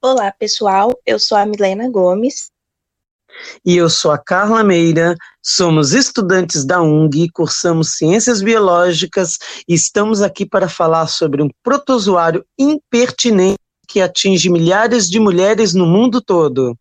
Olá, pessoal. Eu sou a Milena Gomes. E eu sou a Carla Meira. Somos estudantes da UNG, cursamos Ciências Biológicas e estamos aqui para falar sobre um protozoário impertinente que atinge milhares de mulheres no mundo todo.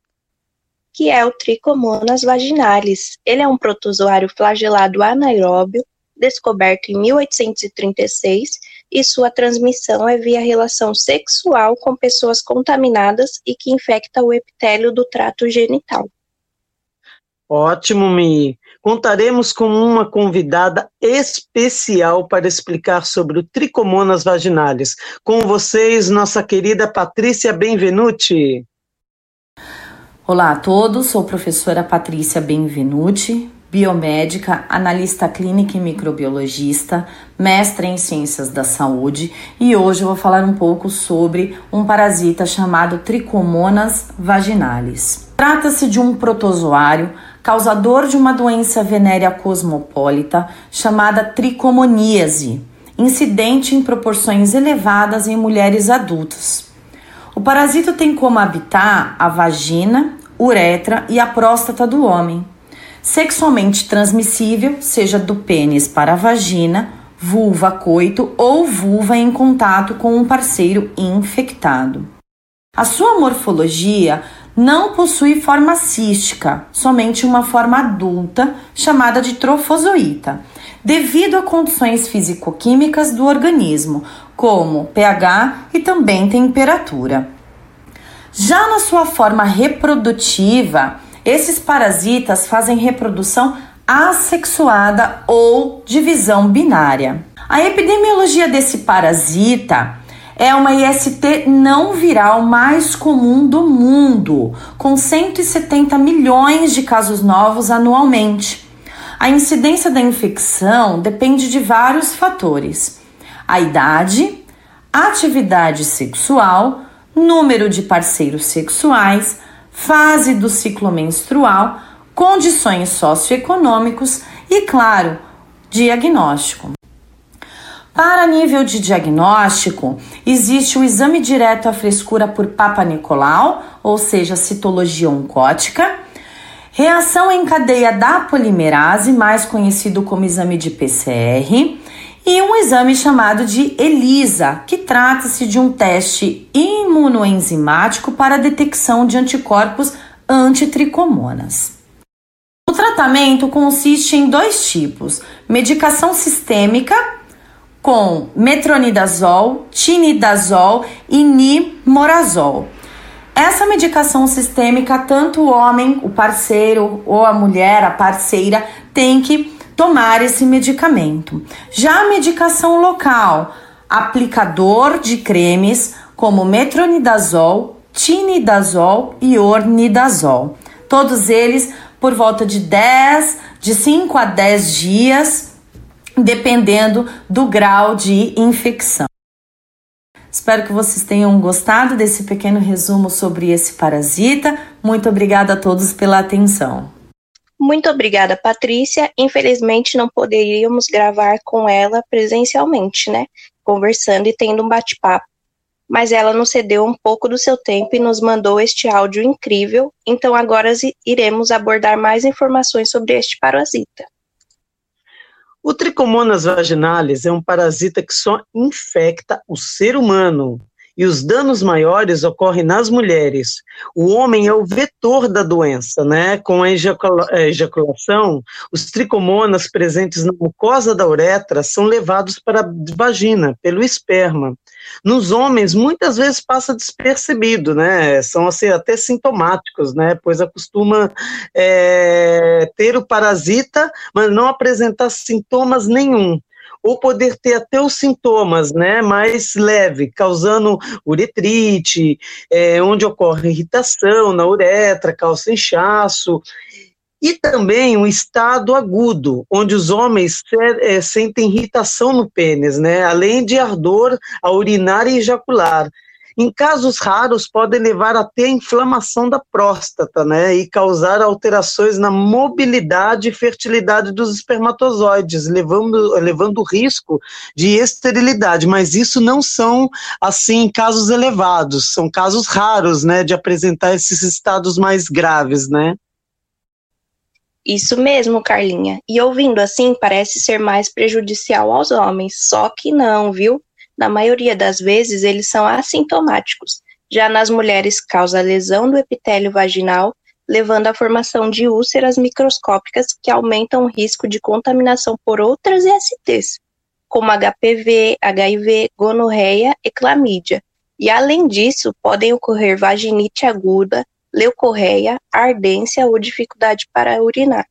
Que é o Trichomonas vaginalis. Ele é um protozoário flagelado anaeróbio, descoberto em 1836 e sua transmissão é via relação sexual com pessoas contaminadas e que infecta o epitélio do trato genital. Ótimo, Mi. Contaremos com uma convidada especial para explicar sobre o tricomonas vaginalis. Com vocês, nossa querida Patrícia Benvenuti. Olá a todos, sou a professora Patrícia Benvenuti, biomédica, analista clínica e microbiologista, mestre em ciências da saúde, e hoje eu vou falar um pouco sobre um parasita chamado Trichomonas vaginalis. Trata-se de um protozoário causador de uma doença venérea cosmopolita chamada tricomoníase, incidente em proporções elevadas em mulheres adultas. O parasito tem como habitat a vagina, uretra e a próstata do homem sexualmente transmissível, seja do pênis para a vagina, vulva coito ou vulva em contato com um parceiro infectado. A sua morfologia não possui forma cística, somente uma forma adulta chamada de trofozoíta, devido a condições físico-químicas do organismo, como pH e também temperatura. Já na sua forma reprodutiva, esses parasitas fazem reprodução assexuada ou divisão binária. A epidemiologia desse parasita é uma IST não viral mais comum do mundo, com 170 milhões de casos novos anualmente. A incidência da infecção depende de vários fatores: a idade, atividade sexual, número de parceiros sexuais, fase do ciclo menstrual, condições socioeconômicos e, claro, diagnóstico. Para nível de diagnóstico, existe o exame direto à frescura por Papa Nicolau, ou seja, citologia oncótica, reação em cadeia da polimerase, mais conhecido como exame de PCR, e um exame chamado de ELISA, que trata-se de um teste imunoenzimático para detecção de anticorpos antitricomonas. O tratamento consiste em dois tipos: medicação sistêmica com metronidazol, tinidazol e nimorazol. Essa medicação sistêmica, tanto o homem, o parceiro ou a mulher, a parceira, tem que tomar esse medicamento. Já a medicação local, aplicador de cremes como metronidazol, tinidazol e ornidazol. Todos eles por volta de 10, de 5 a 10 dias, dependendo do grau de infecção. Espero que vocês tenham gostado desse pequeno resumo sobre esse parasita. Muito obrigada a todos pela atenção. Muito obrigada, Patrícia. Infelizmente não poderíamos gravar com ela presencialmente, né? Conversando e tendo um bate-papo. Mas ela nos cedeu um pouco do seu tempo e nos mandou este áudio incrível. Então agora iremos abordar mais informações sobre este parasita. O Trichomonas vaginalis é um parasita que só infecta o ser humano e os danos maiores ocorrem nas mulheres. O homem é o vetor da doença, né? Com a ejaculação, os tricomonas presentes na mucosa da uretra são levados para a vagina pelo esperma. Nos homens, muitas vezes passa despercebido, né? São assim, até sintomáticos, né? Pois acostuma é, ter o parasita, mas não apresentar sintomas nenhum ou poder ter até os sintomas né, mais leve, causando uretrite, é, onde ocorre irritação na uretra, causa inchaço, e também um estado agudo, onde os homens é, sentem irritação no pênis, né, além de ardor a urinar e ejacular. Em casos raros, podem levar até a inflamação da próstata, né? E causar alterações na mobilidade e fertilidade dos espermatozoides, levando, levando risco de esterilidade. Mas isso não são, assim, casos elevados, são casos raros, né? De apresentar esses estados mais graves, né? Isso mesmo, Carlinha. E ouvindo assim, parece ser mais prejudicial aos homens. Só que não, viu? Na maioria das vezes, eles são assintomáticos. Já nas mulheres, causa lesão do epitélio vaginal, levando à formação de úlceras microscópicas que aumentam o risco de contaminação por outras ISTs, como HPV, HIV, gonorreia e clamídia. E além disso, podem ocorrer vaginite aguda, leucorreia, ardência ou dificuldade para urinar,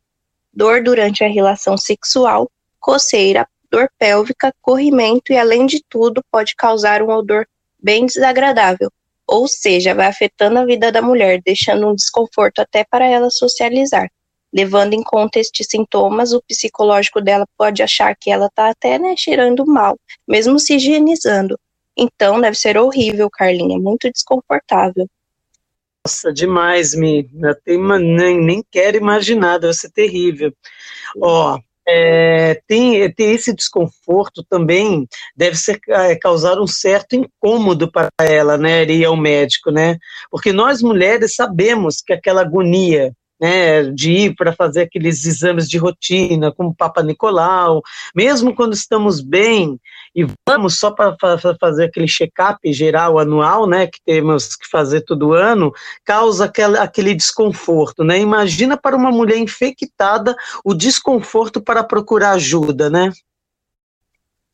dor durante a relação sexual, coceira, dor pélvica, corrimento e, além de tudo, pode causar um odor bem desagradável, ou seja, vai afetando a vida da mulher, deixando um desconforto até para ela socializar. Levando em conta estes sintomas, o psicológico dela pode achar que ela está até né, cheirando mal, mesmo se higienizando. Então, deve ser horrível, Carlinha, muito desconfortável. Nossa, demais, Mi. nem, nem quero imaginar, deve ser terrível. Ó, é, tem, tem esse desconforto também, deve ser é, causar um certo incômodo para ela, né, ir ao médico, né? Porque nós mulheres sabemos que aquela agonia né, de ir para fazer aqueles exames de rotina, como Papa Nicolau, mesmo quando estamos bem e vamos só para fazer aquele check-up geral anual, né, que temos que fazer todo ano, causa aquele, aquele desconforto, né? Imagina para uma mulher infectada o desconforto para procurar ajuda, né?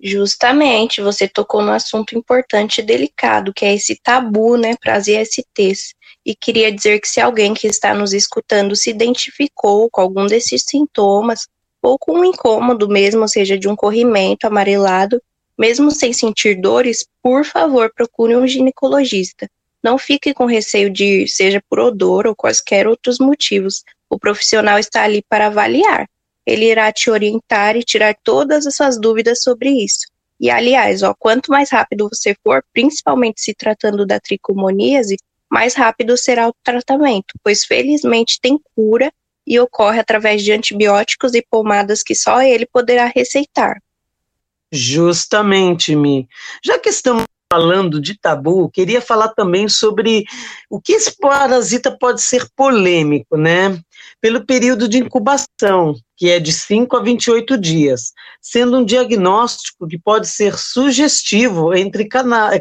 Justamente, você tocou num assunto importante e delicado, que é esse tabu, né, para as ISTs e queria dizer que se alguém que está nos escutando se identificou com algum desses sintomas, ou com um incômodo mesmo, seja de um corrimento amarelado, mesmo sem sentir dores, por favor, procure um ginecologista. Não fique com receio de ir, seja por odor ou quaisquer outros motivos. O profissional está ali para avaliar. Ele irá te orientar e tirar todas as suas dúvidas sobre isso. E aliás, ó, quanto mais rápido você for, principalmente se tratando da tricomoníase, mais rápido será o tratamento, pois felizmente tem cura e ocorre através de antibióticos e pomadas que só ele poderá receitar. Justamente, Mi. Já que estamos falando de tabu, queria falar também sobre o que esse parasita pode ser polêmico, né? Pelo período de incubação, que é de 5 a 28 dias, sendo um diagnóstico que pode ser sugestivo entre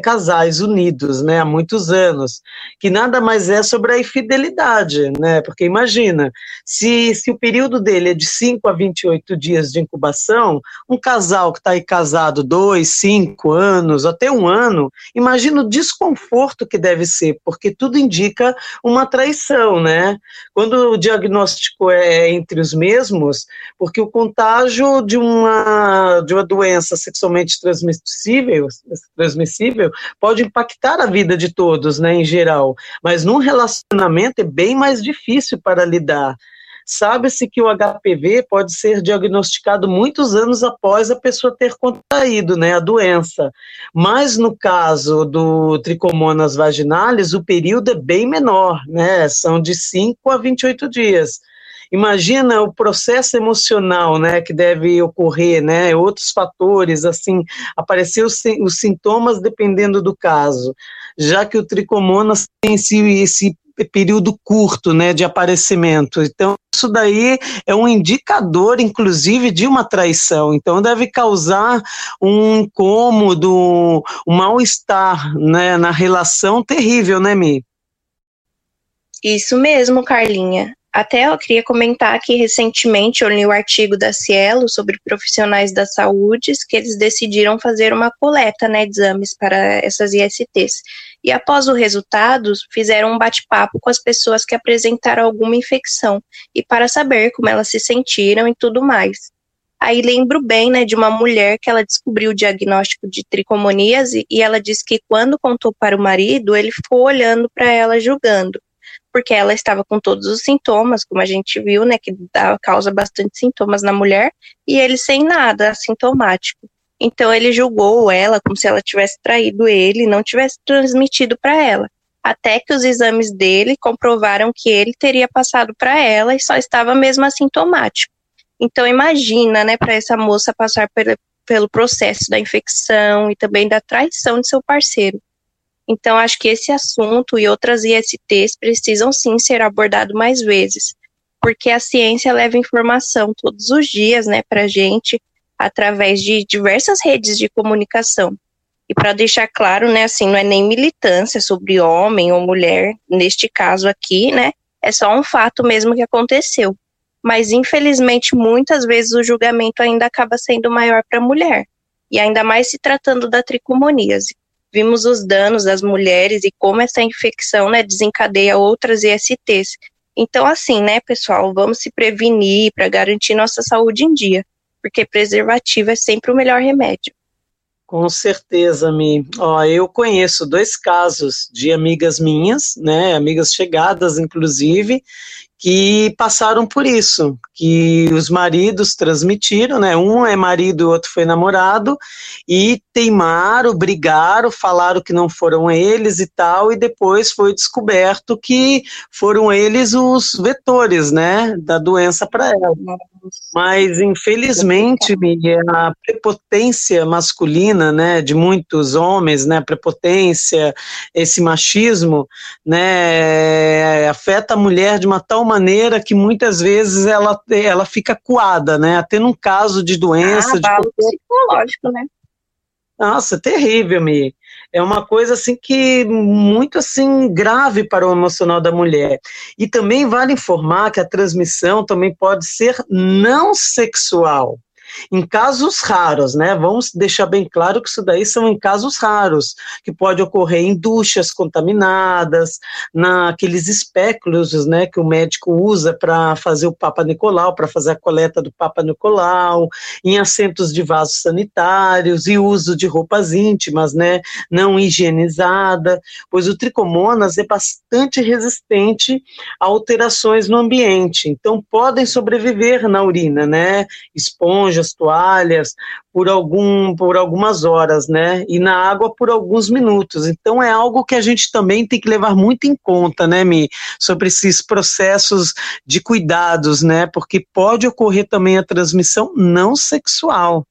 casais unidos né, há muitos anos, que nada mais é sobre a infidelidade, né? Porque imagina, se, se o período dele é de 5 a 28 dias de incubação, um casal que está aí casado dois, cinco anos, até um ano, imagina o desconforto que deve ser, porque tudo indica uma traição, né? Quando o diagnóstico é entre os mesmos, porque o contágio de uma, de uma doença sexualmente transmissível, transmissível pode impactar a vida de todos, né, em geral, mas num relacionamento é bem mais difícil para lidar. Sabe-se que o HPV pode ser diagnosticado muitos anos após a pessoa ter contraído né, a doença. Mas no caso do tricomonas vaginalis, o período é bem menor, né? São de 5 a 28 dias. Imagina o processo emocional, né, que deve ocorrer, né, outros fatores, assim, aparecer os, os sintomas dependendo do caso, já que o tricomonas tem esse, esse período curto, né, de aparecimento. Então, isso daí é um indicador, inclusive, de uma traição. Então, deve causar um incômodo, um mal-estar, né, na relação terrível, né, Mi? Isso mesmo, Carlinha. Até eu queria comentar que recentemente eu li o um artigo da Cielo sobre profissionais da saúde que eles decidiram fazer uma coleta né, de exames para essas ISTs. E após o resultado, fizeram um bate-papo com as pessoas que apresentaram alguma infecção e para saber como elas se sentiram e tudo mais. Aí lembro bem né, de uma mulher que ela descobriu o diagnóstico de tricomoníase e ela disse que quando contou para o marido, ele ficou olhando para ela julgando porque ela estava com todos os sintomas, como a gente viu, né, que dá, causa bastante sintomas na mulher, e ele sem nada, assintomático. Então ele julgou ela como se ela tivesse traído ele e não tivesse transmitido para ela. Até que os exames dele comprovaram que ele teria passado para ela e só estava mesmo assintomático. Então imagina, né, para essa moça passar pelo processo da infecção e também da traição de seu parceiro. Então acho que esse assunto e outras ISTs precisam sim ser abordados mais vezes, porque a ciência leva informação todos os dias, né, para gente através de diversas redes de comunicação. E para deixar claro, né, assim, não é nem militância sobre homem ou mulher, neste caso aqui, né, é só um fato mesmo que aconteceu. Mas infelizmente muitas vezes o julgamento ainda acaba sendo maior para a mulher, e ainda mais se tratando da tricomoníase. Vimos os danos das mulheres e como essa infecção, né, desencadeia outras ISTs. Então, assim, né, pessoal, vamos se prevenir para garantir nossa saúde em dia porque preservativo é sempre o melhor remédio. Com certeza, Mi. Ó, eu conheço dois casos de amigas minhas, né, amigas chegadas, inclusive, que passaram por isso, que os maridos transmitiram, né? Um é marido, o outro foi namorado, e teimaram, brigaram, falaram que não foram eles e tal, e depois foi descoberto que foram eles os vetores, né, da doença para ela. Mas infelizmente a prepotência masculina, né, de muitos homens, né, a prepotência, esse machismo, né, afeta a mulher de uma tal maneira que muitas vezes ela, ela fica coada, né? Até num caso de doença. Ah, de... psicológico, né? Nossa, terrível, Mi. É uma coisa assim que muito assim grave para o emocional da mulher. E também vale informar que a transmissão também pode ser não sexual. Em casos raros, né? Vamos deixar bem claro que isso daí são em casos raros, que pode ocorrer em duchas contaminadas, naqueles espéculos, né, que o médico usa para fazer o Papa Nicolau, para fazer a coleta do Papa Nicolau, em assentos de vasos sanitários e uso de roupas íntimas, né, não higienizada, pois o tricomonas é bastante resistente a alterações no ambiente, então podem sobreviver na urina, né, esponjas as toalhas por, algum, por algumas horas, né? E na água por alguns minutos. Então é algo que a gente também tem que levar muito em conta, né, Mi? Sobre esses processos de cuidados, né? Porque pode ocorrer também a transmissão não sexual.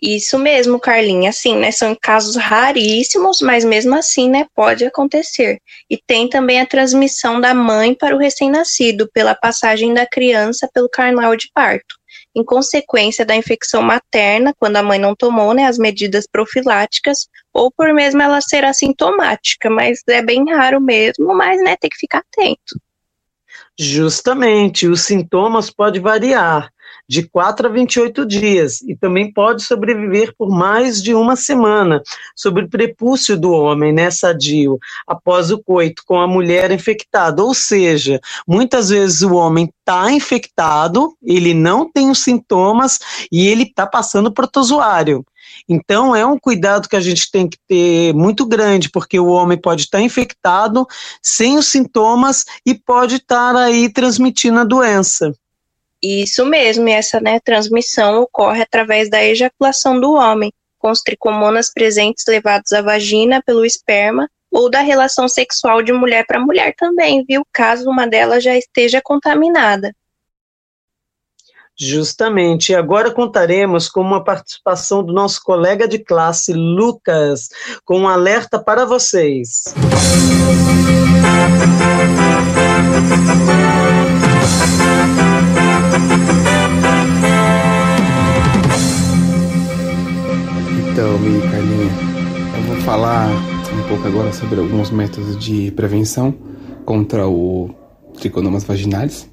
Isso mesmo, Carlinha. Assim, né? São casos raríssimos, mas mesmo assim, né? Pode acontecer. E tem também a transmissão da mãe para o recém-nascido pela passagem da criança pelo canal de parto em consequência da infecção materna, quando a mãe não tomou né, as medidas profiláticas, ou por mesmo ela ser assintomática, mas é bem raro mesmo, mas né, tem que ficar atento. Justamente, os sintomas podem variar de 4 a 28 dias e também pode sobreviver por mais de uma semana sobre o prepúcio do homem, né, sadio, após o coito com a mulher infectada. Ou seja, muitas vezes o homem está infectado, ele não tem os sintomas e ele está passando protozoário. Então, é um cuidado que a gente tem que ter muito grande, porque o homem pode estar infectado, sem os sintomas, e pode estar aí transmitindo a doença. Isso mesmo, e essa né, transmissão ocorre através da ejaculação do homem, com os tricomonas presentes levados à vagina pelo esperma ou da relação sexual de mulher para mulher também, viu? Caso uma delas já esteja contaminada. Justamente. Agora contaremos com uma participação do nosso colega de classe, Lucas, com um alerta para vocês. Então, Mi e Carlinha, eu vou falar um pouco agora sobre alguns métodos de prevenção contra o triconomas vaginalis.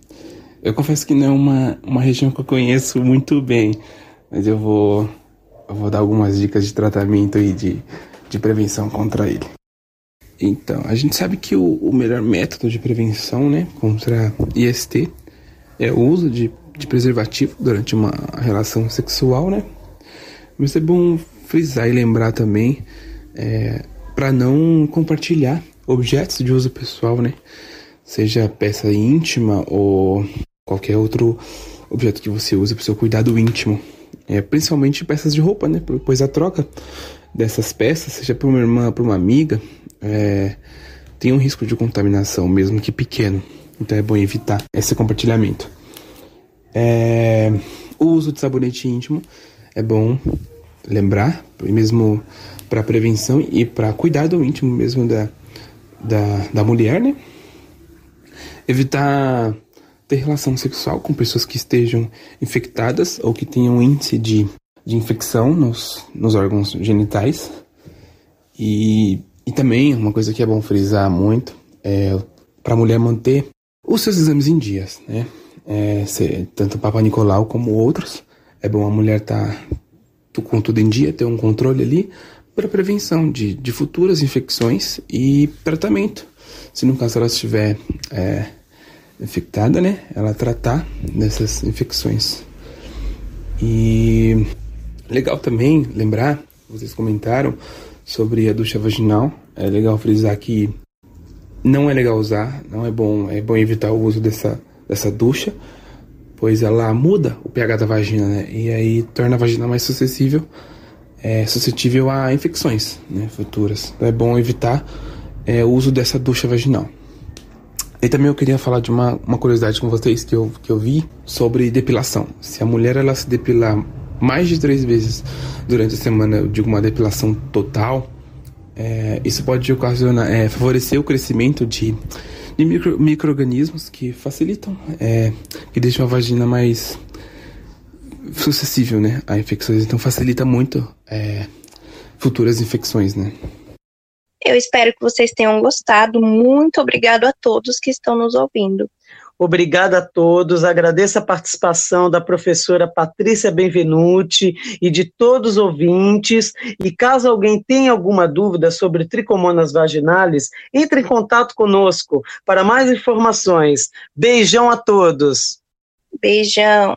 Eu confesso que não é uma, uma região que eu conheço muito bem, mas eu vou, eu vou dar algumas dicas de tratamento e de, de prevenção contra ele. Então, a gente sabe que o, o melhor método de prevenção né, contra IST é o uso de, de preservativo durante uma relação sexual, né? Mas é bom frisar e lembrar também é, para não compartilhar objetos de uso pessoal, né? Seja peça íntima ou qualquer outro objeto que você use para seu cuidado íntimo. é, principalmente peças de roupa, né? Pois a troca dessas peças, seja para uma irmã, para uma amiga, é, tem um risco de contaminação, mesmo que pequeno. Então é bom evitar esse compartilhamento. É, o uso de sabonete íntimo é bom lembrar, mesmo para prevenção e para cuidar do íntimo mesmo da, da, da mulher, né? Evitar ter relação sexual com pessoas que estejam infectadas ou que tenham índice de, de infecção nos, nos órgãos genitais. E, e também, uma coisa que é bom frisar muito, é para a mulher manter os seus exames em dias, né? É, ser, tanto o Papa Nicolau como outros. É bom a mulher estar tá com tudo em dia, ter um controle ali para prevenção de, de futuras infecções e tratamento. Se no caso ela estiver é, infectada, né? Ela tratar dessas infecções. E legal também lembrar, vocês comentaram sobre a ducha vaginal. É legal frisar que não é legal usar, não é bom, é bom evitar o uso dessa, dessa ducha, pois ela muda o pH da vagina, né? E aí torna a vagina mais suscetível, é, suscetível a infecções né, futuras. Então é bom evitar é, o uso dessa ducha vaginal. E também eu queria falar de uma, uma curiosidade com vocês que eu, que eu vi sobre depilação. Se a mulher ela se depilar mais de três vezes durante a semana, eu digo uma depilação total, é, isso pode ocasionar, é, favorecer o crescimento de, de micro, micro-organismos que facilitam, é, que deixam a vagina mais suscetível né, a infecções. Então facilita muito é, futuras infecções, né? Eu espero que vocês tenham gostado. Muito obrigado a todos que estão nos ouvindo. Obrigada a todos. Agradeço a participação da professora Patrícia Benvenuti e de todos os ouvintes. E caso alguém tenha alguma dúvida sobre tricomonas vaginales, entre em contato conosco para mais informações. Beijão a todos. Beijão.